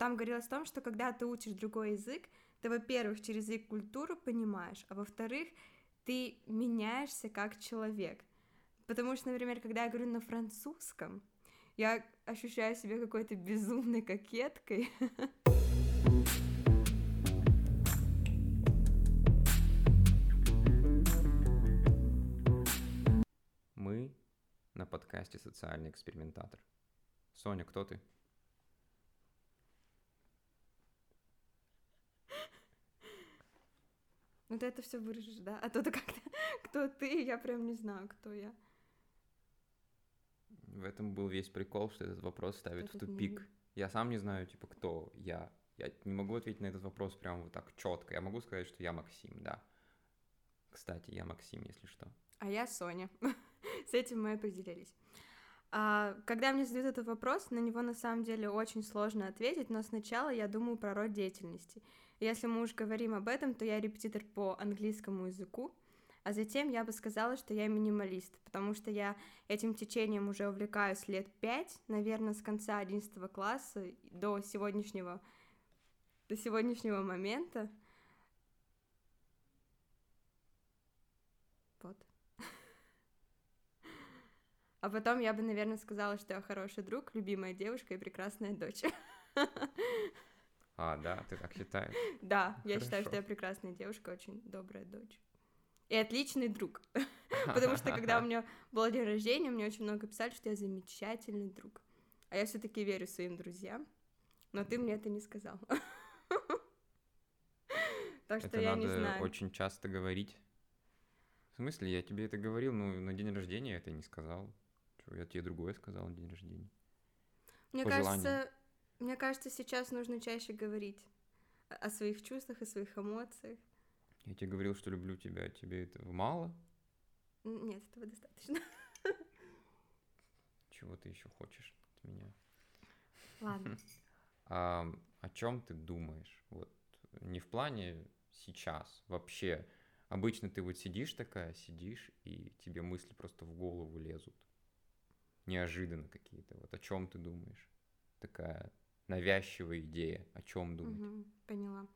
там говорилось о том, что когда ты учишь другой язык, ты, во-первых, через язык культуру понимаешь, а во-вторых, ты меняешься как человек. Потому что, например, когда я говорю на французском, я ощущаю себя какой-то безумной кокеткой. Мы на подкасте «Социальный экспериментатор». Соня, кто ты? Ну ты это все выражешь, да? А то ты как-то, кто ты, я прям не знаю, кто я. В этом был весь прикол, что этот вопрос ставит Этот в тупик. не- Я сам не знаю, типа, кто я. Я не могу ответить на этот вопрос прям вот так четко. Я могу сказать, что я Максим, да. Кстати, я Максим, если что. А я Соня. С этим мы определились. А, когда мне задают этот вопрос, на него на самом деле очень сложно ответить, но сначала я думаю про род деятельности. Если мы уж говорим об этом, то я репетитор по английскому языку, а затем я бы сказала, что я минималист, потому что я этим течением уже увлекаюсь лет пять, наверное, с конца 11 класса до сегодняшнего, до сегодняшнего момента. Вот. А потом я бы, наверное, сказала, что я хороший друг, любимая девушка и прекрасная дочь. А, да, ты так считаешь? Да, я считаю, что я прекрасная девушка, очень добрая дочь. И отличный друг. Потому что когда у меня был день рождения, мне очень много писали, что я замечательный друг. А я все-таки верю своим друзьям. Но ты мне это не сказал. Так что Это я не знаю. очень часто говорить. В смысле, я тебе это говорил, ну, на день рождения я это не сказал. Я тебе другое сказал на день рождения. Мне кажется. Мне кажется, сейчас нужно чаще говорить о- своих чувствах, о своих эмоциях. Я тебе говорил, что люблю тебя, тебе этого мало? Нет, этого достаточно. Чего ты еще хочешь от меня? Ладно. А, о чем ты думаешь? Вот не в плане сейчас, вообще. Обычно ты вот сидишь такая, сидишь, и тебе мысли просто в голову лезут. Неожиданно какие-то. Вот о чем ты думаешь? Такая навязчивая идея. О чем думать? Мгм, поняла.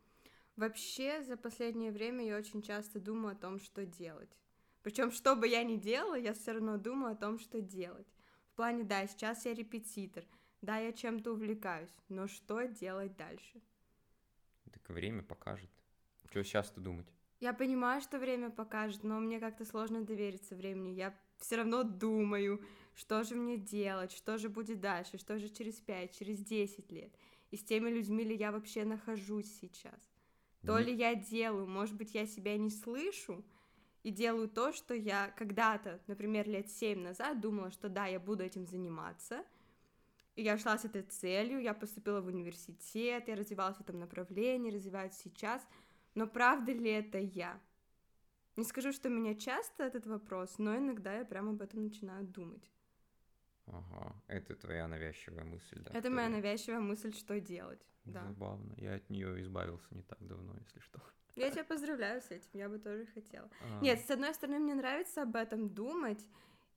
Вообще, за последнее время я очень часто думаю о том, что делать. Причем, что бы я ни делала, я все равно думаю о том, что делать. В плане, да, сейчас я репетитор, да, я чем-то увлекаюсь, но что делать дальше? Так время покажет. Что сейчас-то думать? Я понимаю, что время покажет, но мне как-то сложно довериться времени. Я все равно думаю, что же мне делать, что же будет дальше, что же через 5, через 10 лет. И с теми людьми ли я вообще нахожусь сейчас. То ли я делаю, может быть, я себя не слышу и делаю то, что я когда-то, например, лет 7 назад думала, что да, я буду этим заниматься. И я шла с этой целью, я поступила в университет, я развивалась в этом направлении, развиваюсь сейчас. Но правда ли это я? Не скажу, что меня часто этот вопрос, но иногда я прямо об этом начинаю думать. Ага, это твоя навязчивая мысль, да? это моя навязчивая мысль, что делать. Да. Забавно. Я от нее избавился не так давно, если что. Я тебя поздравляю с этим, я бы тоже хотела. А, Нет, с одной стороны, мне нравится об этом думать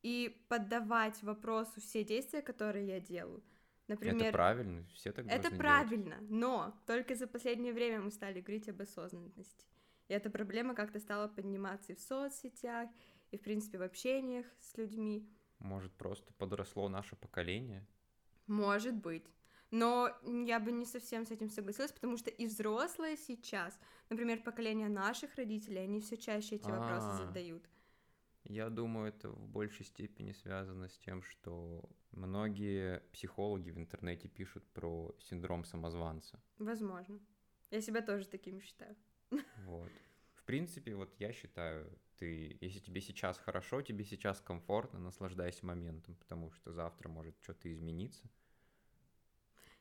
и поддавать вопросу все действия, которые я делаю. Например, это правильно, все так Это должны делать. правильно, но только за последнее время мы стали говорить об осознанности. И эта проблема как-то стала подниматься и в соцсетях, и, в принципе, в общениях с людьми. Может, просто подросло наше поколение? Может быть. Но я бы не совсем с этим согласилась, потому что и взрослые сейчас, например, поколение наших родителей, они все чаще эти вопросы А. задают. Я думаю, это в большей степени связано с тем, что многие психологи в интернете пишут про синдром самозванца. Возможно. Я себя тоже таким считаю. Вот. В принципе, вот я считаю, ты, если тебе сейчас хорошо, тебе сейчас комфортно, наслаждайся моментом, потому что завтра может что-то измениться.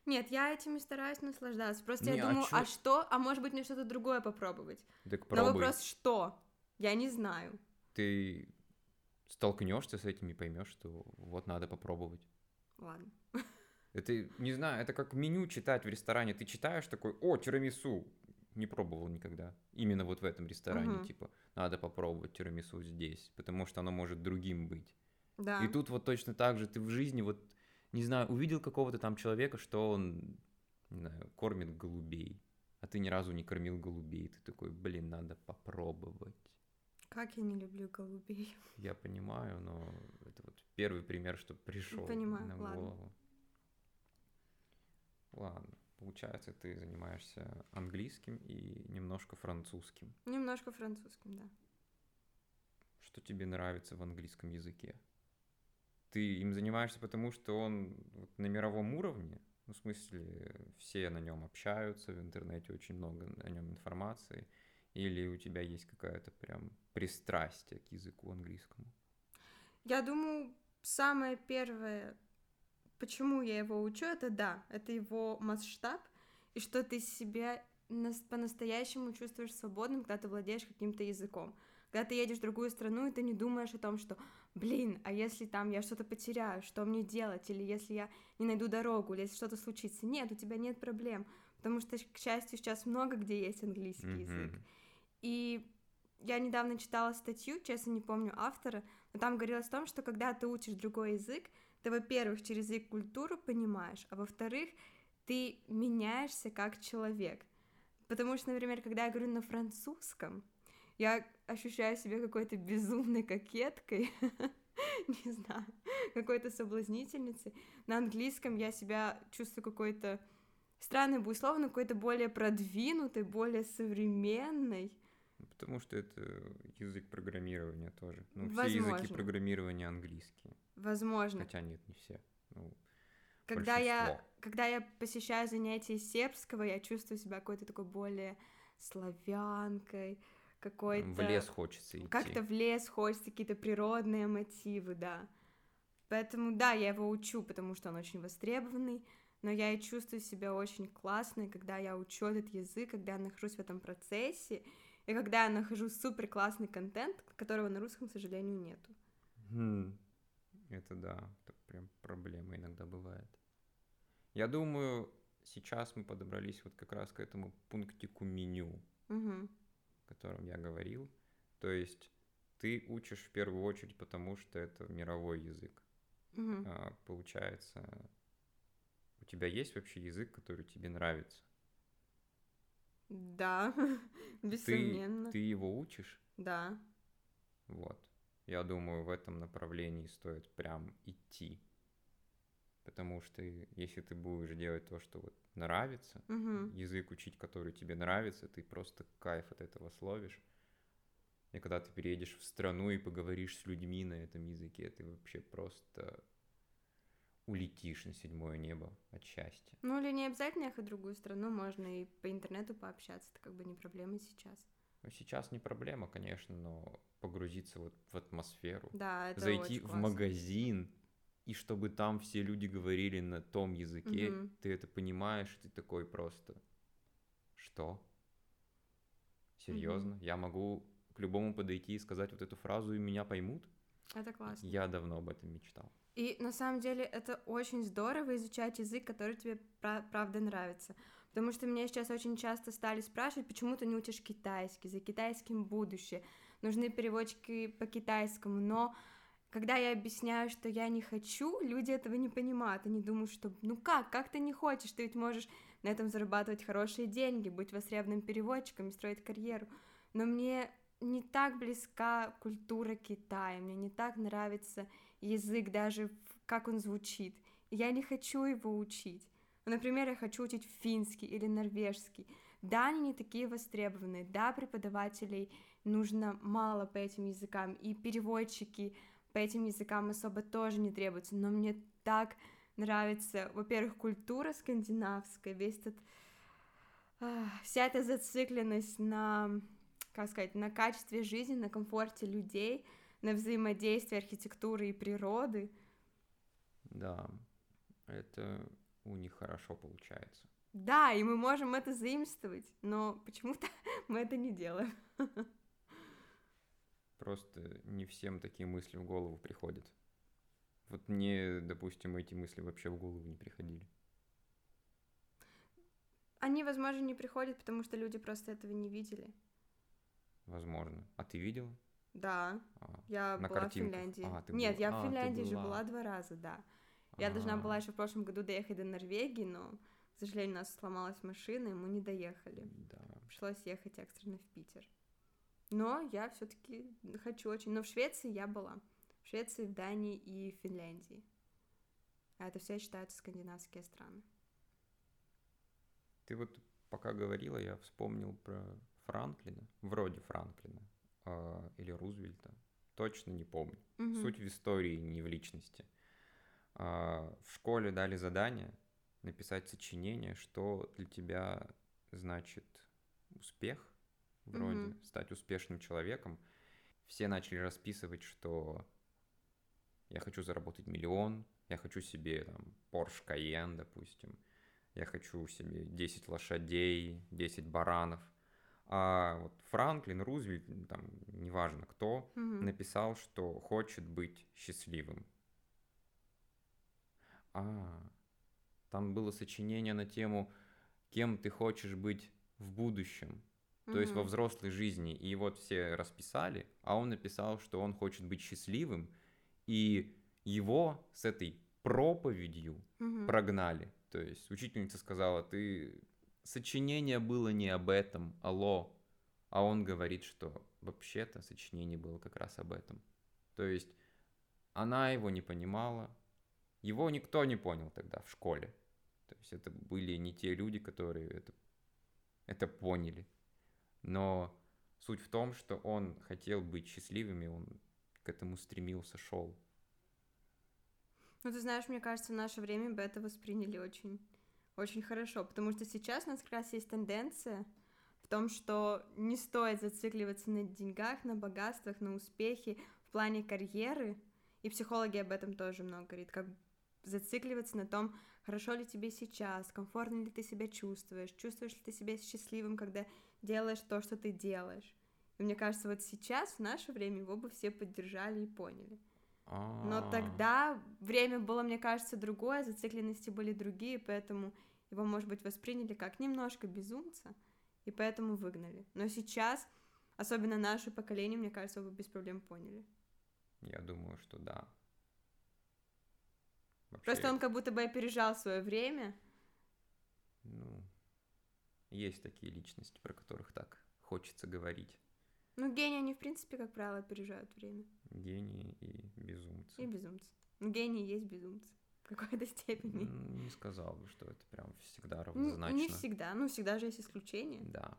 Нет, я этим и стараюсь наслаждаться. Просто Не, я а думаю, чё- а что? А может быть, мне что-то другое попробовать? Так Но пробуй. вопрос что? Я не знаю. Ты столкнешься с этим и поймешь, что вот надо попробовать. Ладно. Это, не знаю, это как меню читать в ресторане. Ты читаешь такой, о, тирамису. Не пробовал никогда. Именно вот в этом ресторане, Мгм. типа, надо попробовать тирамису здесь, потому что оно может другим быть. Да. И тут вот точно так же ты в жизни вот, не знаю, увидел какого-то там человека, что он, не знаю, кормит голубей, а ты ни разу не кормил голубей, ты такой, блин, надо попробовать. Как я не люблю голубей. Я понимаю, но это вот первый пример, что пришел на ладно. голову. Ладно, получается, ты занимаешься английским и немножко французским. Немножко французским, да. Что тебе нравится в английском языке? Ты им занимаешься потому, что он вот на мировом уровне? Ну, в смысле, все на нем общаются, в интернете очень много о нем информации. Или у тебя есть какая-то прям пристрастие к языку английскому? Я думаю, самое первое, почему я его учу, это да, это его масштаб, и что ты себя нас- по-настоящему чувствуешь свободным, когда ты владеешь каким-то языком. Когда ты едешь в другую страну, и ты не думаешь о том, что, блин, а если там я что-то потеряю, что мне делать, или если я не найду дорогу, или если что-то случится. Нет, у тебя нет проблем, потому что, к счастью, сейчас много где есть английский язык. Мгм. И я недавно читала статью, честно не помню автора, но там говорилось о том, что когда ты учишь другой язык, ты, во-первых, через язык культуру понимаешь, а во-вторых, ты меняешься как человек. Потому что, например, когда я говорю на французском, я ощущаю себя какой-то безумной кокеткой, не знаю, какой-то соблазнительницей. На английском я себя чувствую какой-то странной бы условно, какой-то более продвинутой, более современной. Потому что это язык программирования тоже. Ну, все языки Возможно. программирования английские. Возможно. Хотя нет, не все. Ну, Когда я, большинство. когда я посещаю занятия сербского, я чувствую себя какой-то такой более славянкой, какой-то... в лес хочется идти. Как-то в лес хочется, какие-то природные мотивы, да. Поэтому, да, я его учу, потому что он очень востребованный, но я и чувствую себя очень классной, когда я учу этот язык, когда я нахожусь в этом процессе, и когда я нахожу супер классный контент, которого на русском, к сожалению, нету. Хм, Это да, это прям проблема иногда бывает. Я думаю, сейчас мы подобрались вот как раз к этому пунктику меню, Мгм. о котором я говорил. То есть ты учишь в первую очередь, потому что это мировой язык. Мгм. А, получается, у тебя есть вообще язык, который тебе нравится? Да, Ты, бессомненно. ты его учишь? Да. Вот. Я думаю, в этом направлении стоит прям идти. Потому что если ты будешь делать то, что вот нравится, Мгм. язык учить, который тебе нравится, ты просто кайф от этого словишь. И когда ты переедешь в страну и поговоришь с людьми на этом языке, ты вообще просто улетишь на седьмое небо от счастья. Ну, или не обязательно ехать в другую страну, можно и по интернету пообщаться, это как бы не проблема сейчас. Ну, сейчас не проблема, конечно, но погрузиться вот в атмосферу, Да, это зайти в классно. магазин, и чтобы там все люди говорили на том языке, Мгм. ты это понимаешь, ты такой просто, что? Серьезно? Я могу к любому подойти и сказать вот эту фразу, и меня поймут? Это классно. Я давно об этом мечтал. И на самом деле это очень здорово изучать язык, который тебе пра- правда нравится. Потому что меня сейчас очень часто стали спрашивать, почему ты не учишь китайский, за китайским будущее, нужны переводчики по китайскому, но когда я объясняю, что я не хочу, люди этого не понимают, они думают, что ну как, как ты не хочешь, ты ведь можешь на этом зарабатывать хорошие деньги, быть востребованным переводчиком и строить карьеру, но мне не так близка культура Китая, мне не так нравится язык, даже как он звучит. Я не хочу его учить. Например, я хочу учить финский или норвежский. Да, они не такие востребованные, да, преподавателей нужно мало по этим языкам, и переводчики по этим языкам особо тоже не требуются, но мне так нравится, во-первых, культура скандинавская, весь этот, вся эта зацикленность на, как сказать, на качестве жизни, на комфорте людей, на взаимодействии архитектуры и природы. Да, это у них хорошо получается. Да, и мы можем это заимствовать, но почему-то мы это не делаем. Просто не всем такие мысли в голову приходят. Вот мне, допустим, эти мысли вообще в голову не приходили. Они, возможно, не приходят, потому что люди просто этого не видели. Возможно. А ты видела? Да, А, я На была картинках. в Финляндии. А, ты Нет, была- я а, в Финляндии же была. была два раза, да. Я должна а, была еще в прошлом году доехать до Норвегии, но К сожалению, у нас сломалась машина, и мы не доехали. Да. Пришлось ехать экстренно в Питер. Но я все-таки хочу очень. Но в Швеции я была. В Швеции, в Дании и в Финляндии. А это все считаются скандинавские страны. Ты вот пока говорила, я вспомнил про Франклина, вроде Франклина э, или Рузвельта. Точно не помню. Мгм. Суть в истории, не в личности. А, в школе дали задание написать сочинение, что для тебя значит успех, вроде Мгм. стать успешным человеком. Все начали расписывать, что я хочу заработать миллион, я хочу себе там Porsche Cayenne, допустим, я хочу себе 10 лошадей, 10 баранов. А вот Франклин, Рузвельт, там, неважно кто, Мгм. написал, что хочет быть счастливым. А, там было сочинение на тему, кем ты хочешь быть в будущем, то есть во взрослой жизни. И вот все расписали, а он написал, что он хочет быть счастливым, и его с этой проповедью Мгм. прогнали. То есть учительница сказала, ты сочинение было не об этом, алло. А он говорит, что вообще-то сочинение было как раз об этом. То есть она его не понимала, его никто не понял тогда в школе. То есть это были не те люди, которые это, это поняли. Но суть в том, что он хотел быть счастливым, и он к этому стремился, шел. Ну, ты знаешь, мне кажется, в наше время бы это восприняли очень, очень хорошо, потому что сейчас у нас как раз есть тенденция в том, что не стоит зацикливаться на деньгах, на богатствах, на успехе в плане карьеры, и психологи об этом тоже много говорят, как зацикливаться на том, хорошо ли тебе сейчас, комфортно ли ты себя чувствуешь, чувствуешь ли ты себя счастливым, когда делаешь то, что ты делаешь. И мне кажется, вот сейчас, в наше время, его бы все поддержали и поняли. Но А, тогда время было, мне кажется, другое, зацикленности были другие, поэтому его, может быть, восприняли как немножко безумца, и поэтому выгнали. Но сейчас, особенно наше поколение, мне кажется, его без проблем поняли. Я думаю, что да. Вообще, Просто он как будто бы опережал свое время. Ну, есть такие личности, про которых так хочется говорить. Ну, гении, они, в принципе, как правило, опережают время. Гении и безумцы. И безумцы. Ну, гении есть безумцы. В какой-то степени. Не сказал бы, что это прям всегда Н- равнозначно. Не всегда. Ну, всегда же есть исключения. Да.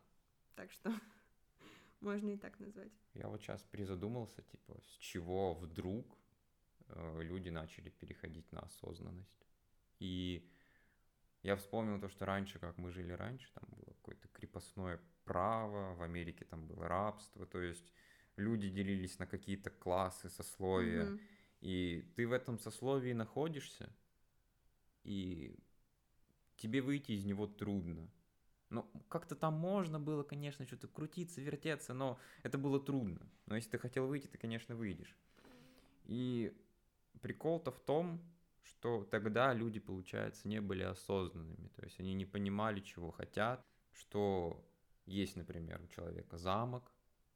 Так что можно и так назвать. Я вот сейчас призадумался, типа, с чего вдруг э, люди начали переходить на осознанность. И я вспомнил то, что раньше, как мы жили раньше, там было какое-то крепостное право, в Америке там было рабство, то есть люди делились на какие-то классы, сословия, Мгм. и ты в этом сословии находишься, и тебе выйти из него трудно. Ну, как-то там можно было, конечно, что-то крутиться, вертеться, но это было трудно. Но если ты хотел выйти, ты, конечно, выйдешь. И прикол-то в том, что тогда люди, получается, не были осознанными. То есть они не понимали, чего хотят, что есть, например, у человека замок,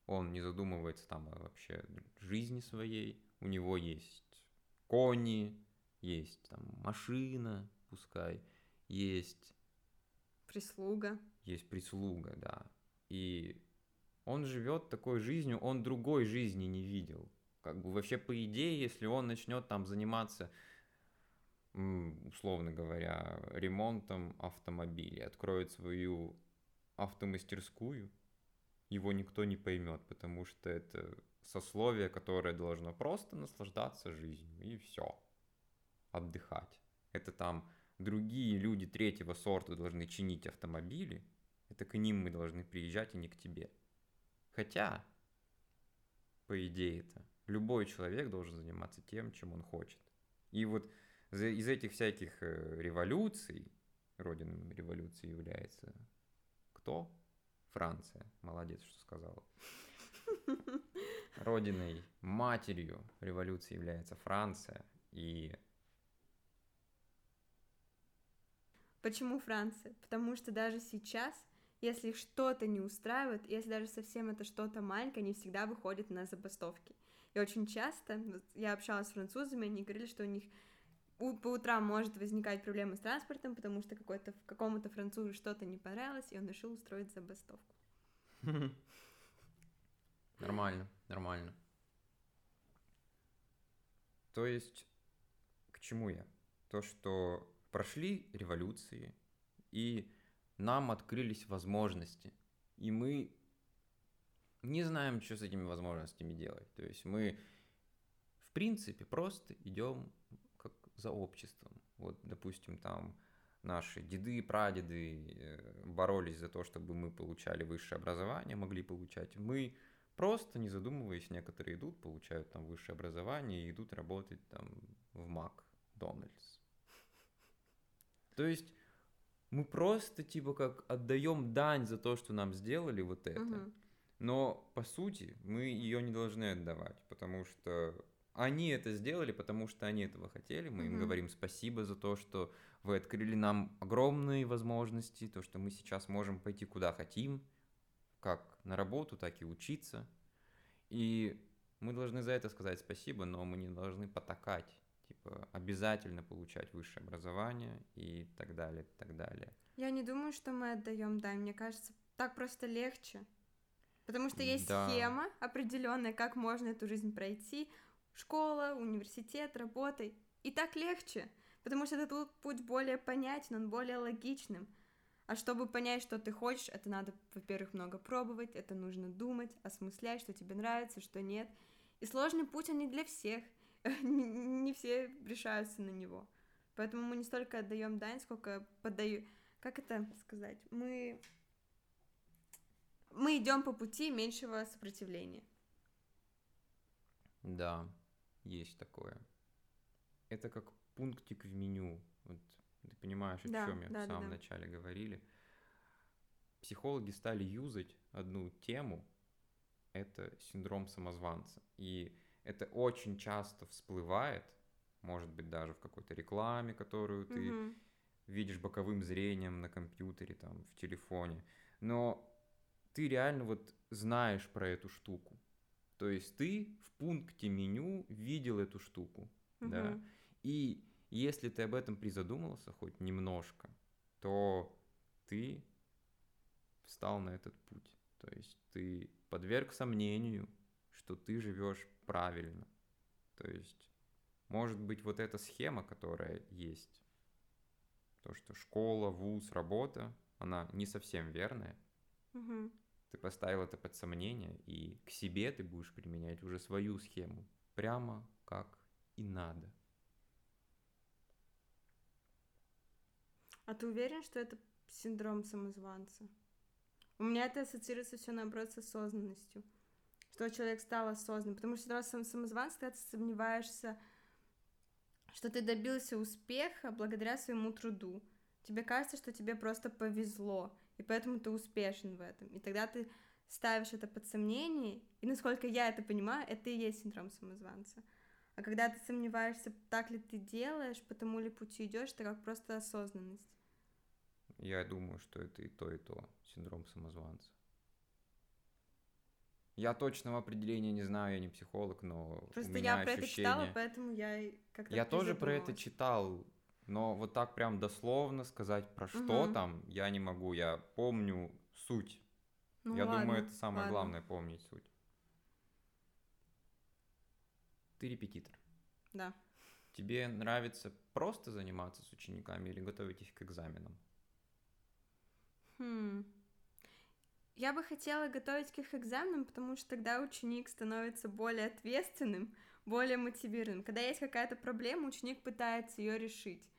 он не задумывается там о вообще жизни своей, у него есть кони, есть там машина, пускай, есть Прислуга. есть прислуга, да. И он живет такой жизнью, он другой жизни не видел. Как бы вообще по идее, если он начнет там заниматься, условно говоря, ремонтом автомобилей, откроет свою автомастерскую, его никто не поймет, потому что это сословие, которое должно просто наслаждаться жизнью, и все. Отдыхать. Это там другие люди третьего сорта должны чинить автомобили, это к ним мы должны приезжать, и не к тебе. Хотя, по идее это, любой человек должен заниматься тем, чем он хочет. И вот из этих всяких э, революций, родиной революции является кто? Франция. Молодец, что сказала. Родиной, матерью революции является Франция. И Почему Франция? Потому что даже сейчас, если их что-то не устраивает, если даже совсем это что-то маленькое, они всегда выходят на забастовки. И очень часто, я общалась с французами, они говорили, что у них по утрам может возникать проблема с транспортом, потому что какой-то, какому-то французу что-то не понравилось, и он решил устроить забастовку. Нормально, нормально. То есть, к чему я? То, что прошли революции, и нам открылись возможности, и мы не знаем, что с этими возможностями делать. То есть мы, в принципе, просто идем за обществом. Вот, допустим, там наши деды и прадеды э, боролись за то, чтобы мы получали высшее образование, могли получать. Мы просто, не задумываясь, некоторые идут, получают там высшее образование и идут работать там в Макдональдс. То есть мы просто типа как отдаем дань за то, что нам сделали вот это. Угу. Но по сути мы ее не должны отдавать, потому что они это сделали, потому что они этого хотели. Мы mm-hmm. им говорим спасибо за то, что вы открыли нам огромные возможности, то, что мы сейчас можем пойти куда хотим, как на работу, так и учиться. И мы должны за это сказать спасибо, но мы не должны потакать, типа обязательно получать высшее образование и так далее, так далее. Я не думаю, что мы отдаем дань. Мне кажется, так просто легче. Потому что есть да. схема определенная, как можно эту жизнь пройти. Школа, университет, работа. И так легче. Потому что этот путь более понятен, он более логичным. А чтобы понять, что ты хочешь, это надо, во-первых, много пробовать, это нужно думать, осмыслять, что тебе нравится, что нет. И сложный путь, он не для всех. не все решаются на него. Поэтому мы не столько отдаем дань, сколько подаю... Как это сказать? Мы... Мы идем по пути меньшего сопротивления. Да, есть такое. Это как пунктик в меню. Вот ты понимаешь, о да, чем я да, в самом да, да. начале говорили. Психологи стали юзать одну тему, это синдром самозванца. И это очень часто всплывает, может быть, даже в какой-то рекламе, которую ты угу. видишь боковым зрением на компьютере, там, в телефоне. Но ты реально вот знаешь про эту штуку. То есть ты в пункте меню видел эту штуку, угу. да, и если ты об этом призадумался хоть немножко, то ты встал на этот путь. То есть ты подверг сомнению, что ты живешь правильно. То есть, может быть, вот эта схема, которая есть, то, что школа, вуз, работа, она не совсем верная. Угу. Ты поставил это под сомнение, и к себе ты будешь применять уже свою схему, прямо как и надо. А ты уверен, что это синдром самозванца? У меня это ассоциируется все наоборот с осознанностью. Что человек стал осознанным. Потому что раз самозванец, ты сомневаешься, что ты добился успеха благодаря своему труду. Тебе кажется, что тебе просто повезло, и поэтому ты успешен в этом. И тогда ты ставишь это под сомнение, и насколько я это понимаю, это и есть синдром самозванца. А когда ты сомневаешься, так ли ты делаешь, по тому ли пути идешь, это как просто осознанность. Я думаю, что это и то, и то. Синдром самозванца. Я точного определения не знаю, я не психолог, но Просто у меня я про ощущение... это читала, поэтому я как-то Я тоже про это читал, но вот так прям дословно сказать про что угу. там я не могу. Я помню суть. Ну, я ладно, думаю, это самое ладно. главное помнить суть. Ты репетитор. Да. Тебе нравится просто заниматься с учениками или готовить их к экзаменам? Хм. Я бы хотела готовить к их экзаменам, потому что тогда ученик становится более ответственным, более мотивированным. Когда есть какая-то проблема, ученик пытается ее решить.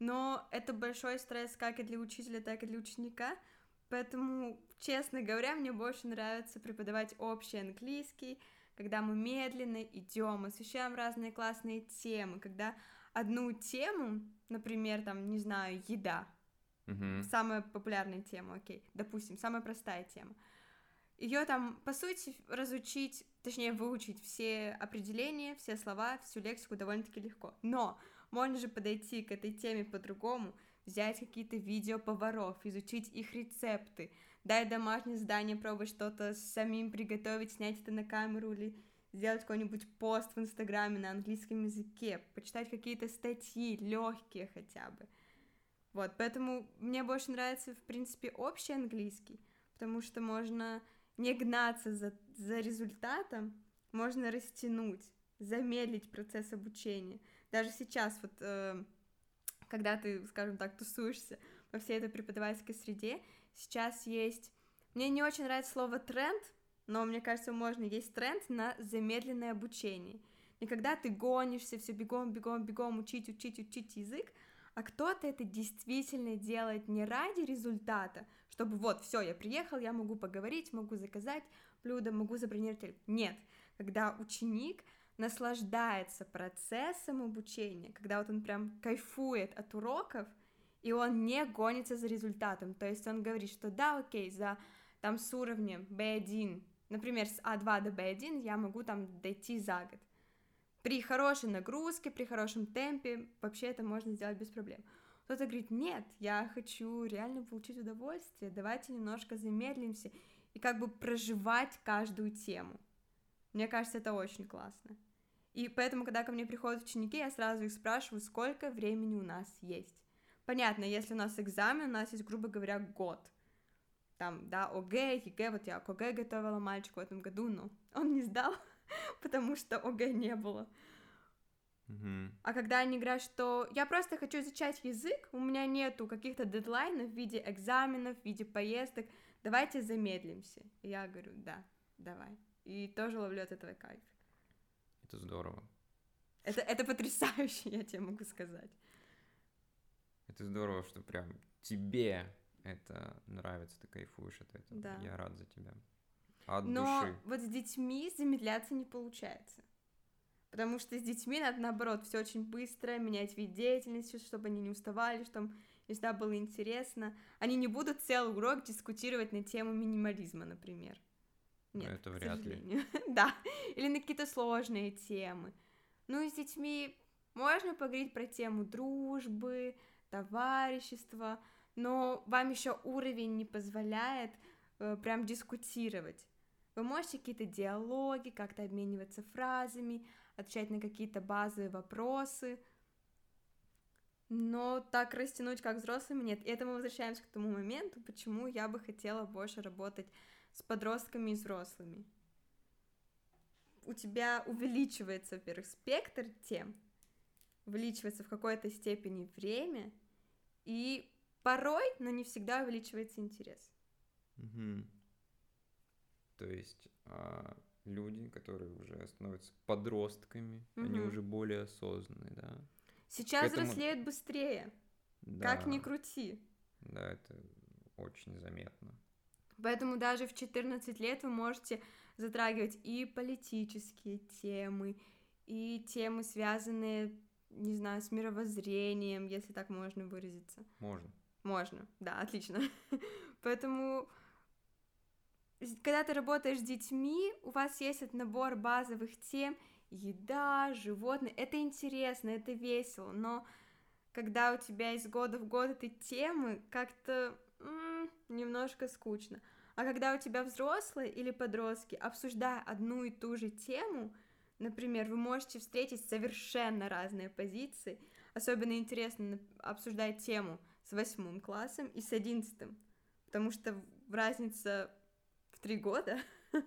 Но это большой стресс как и для учителя, так и для ученика. Поэтому, честно говоря, мне больше нравится преподавать общий английский, когда мы медленно идем, освещаем разные классные темы, когда одну тему, например, там, не знаю, еда, Угу. Самая популярная тема, окей. Допустим, самая простая тема. Ее там, по сути, разучить, точнее, выучить все определения, все слова, всю лексику довольно-таки легко. Но можно же подойти к этой теме по-другому, взять какие-то видео поваров, изучить их рецепты, дать домашнее задание, пробовать что-то самим приготовить, снять это на камеру или сделать какой-нибудь пост в Инстаграме на английском языке, почитать какие-то статьи, легкие хотя бы. Вот, поэтому мне больше нравится, в принципе, общий английский, потому что можно не гнаться за, за результатом, можно растянуть, замедлить процесс обучения. Даже сейчас, вот, э, когда ты, скажем так, тусуешься во всей этой преподавательской среде, сейчас есть... Мне не очень нравится слово «тренд», но мне кажется, можно, есть тренд на замедленное обучение. И когда ты гонишься, все бегом, бегом, бегом, учить, учить, учить язык, а кто-то это действительно делает не ради результата, чтобы вот, все, я приехал, я могу поговорить, могу заказать блюдо, могу забронировать. Нет, когда ученик наслаждается процессом обучения, когда вот он прям кайфует от уроков, и он не гонится за результатом, то есть он говорит, что да, окей, за там с уровнем B1 Например, с А2 до Б1 я могу там дойти за год. При хорошей нагрузке, при хорошем темпе вообще это можно сделать без проблем. Кто-то говорит, нет, я хочу реально получить удовольствие, давайте немножко замедлимся и как бы проживать каждую тему. Мне кажется, это очень классно. И поэтому, когда ко мне приходят ученики, я сразу их спрашиваю, сколько времени у нас есть. Понятно, если у нас экзамен, у нас есть, грубо говоря, год – там, да, ОГЭ, ЕГЭ, вот я к ОГЭ готовила мальчику в этом году, но он не сдал, потому что ОГЭ не было. Mm-hmm. А когда они говорят, что я просто хочу изучать язык, у меня нету каких-то дедлайнов в виде экзаменов, в виде поездок, давайте замедлимся. И я говорю, да, давай. И тоже ловлю от этого кайф. Это здорово. Это, это потрясающе, я тебе могу сказать. Это здорово, что прям тебе это нравится, ты кайфуешь от этого. Да. Я рад за тебя. От Но души. вот с детьми замедляться не получается. Потому что с детьми надо, наоборот, все очень быстро, менять вид деятельности, чтобы они не уставали, чтобы им всегда было интересно. Они не будут целый урок дискутировать на тему минимализма, например. Нет, это вряд ли. да, или на какие-то сложные темы. Ну и с детьми можно поговорить про тему дружбы, товарищества, но вам еще уровень не позволяет э, прям дискутировать. Вы можете какие-то диалоги, как-то обмениваться фразами, отвечать на какие-то базовые вопросы, но так растянуть, как взрослыми, нет. И это мы возвращаемся к тому моменту, почему я бы хотела больше работать с подростками и взрослыми. У тебя увеличивается, во-первых, спектр тем, увеличивается в какой-то степени время, и Порой, но не всегда увеличивается интерес. Угу. То есть а, люди, которые уже становятся подростками, угу. они уже более осознанные, да? Сейчас Поэтому... взрослеют быстрее. Да. Как ни крути. Да, это очень заметно. Поэтому даже в 14 лет вы можете затрагивать и политические темы, и темы, связанные, не знаю, с мировоззрением, если так можно выразиться. Можно. Можно, да, отлично. Поэтому, когда ты работаешь с детьми, у вас есть этот набор базовых тем, еда, животные, это интересно, это весело, но когда у тебя из года в год эти темы, как-то немножко скучно. А когда у тебя взрослые или подростки, обсуждая одну и ту же тему, например, вы можете встретить совершенно разные позиции, особенно интересно обсуждать тему – с восьмым классом и с одиннадцатым, потому что разница в три года,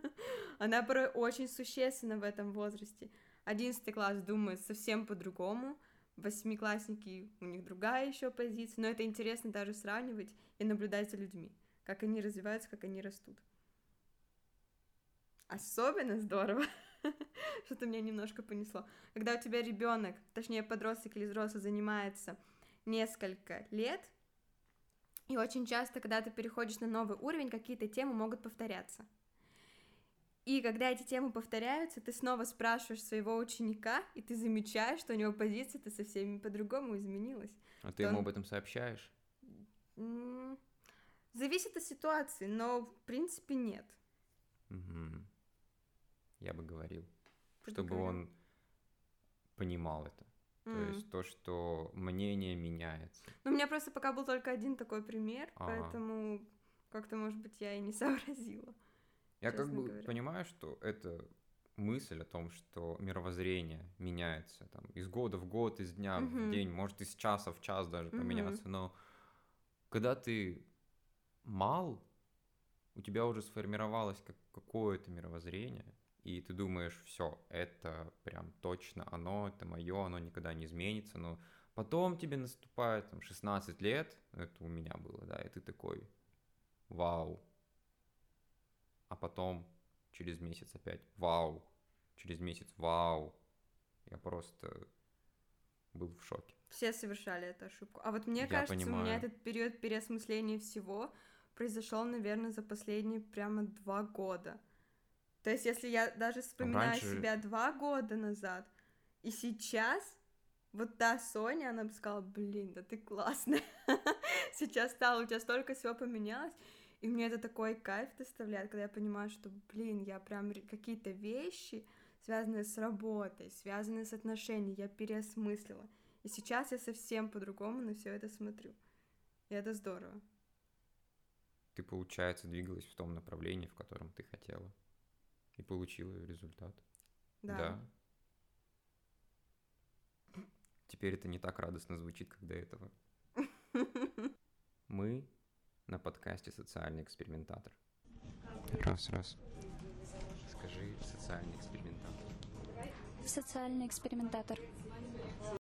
она порой очень существенна в этом возрасте. Одиннадцатый класс думает совсем по-другому, восьмиклассники, у них другая еще позиция, но это интересно даже сравнивать и наблюдать за людьми, как они развиваются, как они растут. Особенно здорово, что-то меня немножко понесло. Когда у тебя ребенок, точнее подросток или взрослый занимается несколько лет, и очень часто, когда ты переходишь на новый уровень, какие-то темы могут повторяться. И когда эти темы повторяются, ты снова спрашиваешь своего ученика, и ты замечаешь, что у него позиция-то совсем по-другому изменилась. А ты ему он... об этом сообщаешь? Зависит от ситуации, но в принципе нет. Угу. Я бы говорил, Ты чтобы говорил? он понимал это. То mm. есть то, что мнение меняется. Ну, у меня просто пока был только один такой пример, а. поэтому как-то, может быть, я и не сообразила. Я как бы говоря. понимаю, что это мысль о том, что мировоззрение меняется там из года в год, из дня Мгм. в день, может из часа в час даже Мгм. поменяться, но когда ты мал, у тебя уже сформировалось как какое-то мировоззрение, и ты думаешь, все, это прям точно оно, это мое, оно никогда не изменится, но потом тебе наступает там, 16 лет, это у меня было, да, и ты такой, вау, а потом через месяц опять вау, через месяц вау, я просто был в шоке. Все совершали эту ошибку. А вот мне Я кажется, у понимаю. меня этот период переосмысления всего произошел, наверное, за последние прямо два года. То есть, если я даже вспоминаю раньше- себя два года назад, и сейчас, вот та Соня, она бы сказала, блин, да ты классная. Сейчас стало, у тебя столько всего поменялось. И мне это такой кайф доставляет, когда я понимаю, что, блин, я прям какие-то вещи, связанные с работой, связанные с отношениями, я переосмыслила. И сейчас я совсем по-другому на все это смотрю. И это здорово. Ты, получается, двигалась в том направлении, в котором ты хотела, и получила результат. Да. Теперь это не так радостно звучит, как до этого. Мы на подкасте «Социальный экспериментатор». Раз, раз. Скажи «социальный экспериментатор». Социальный экспериментатор.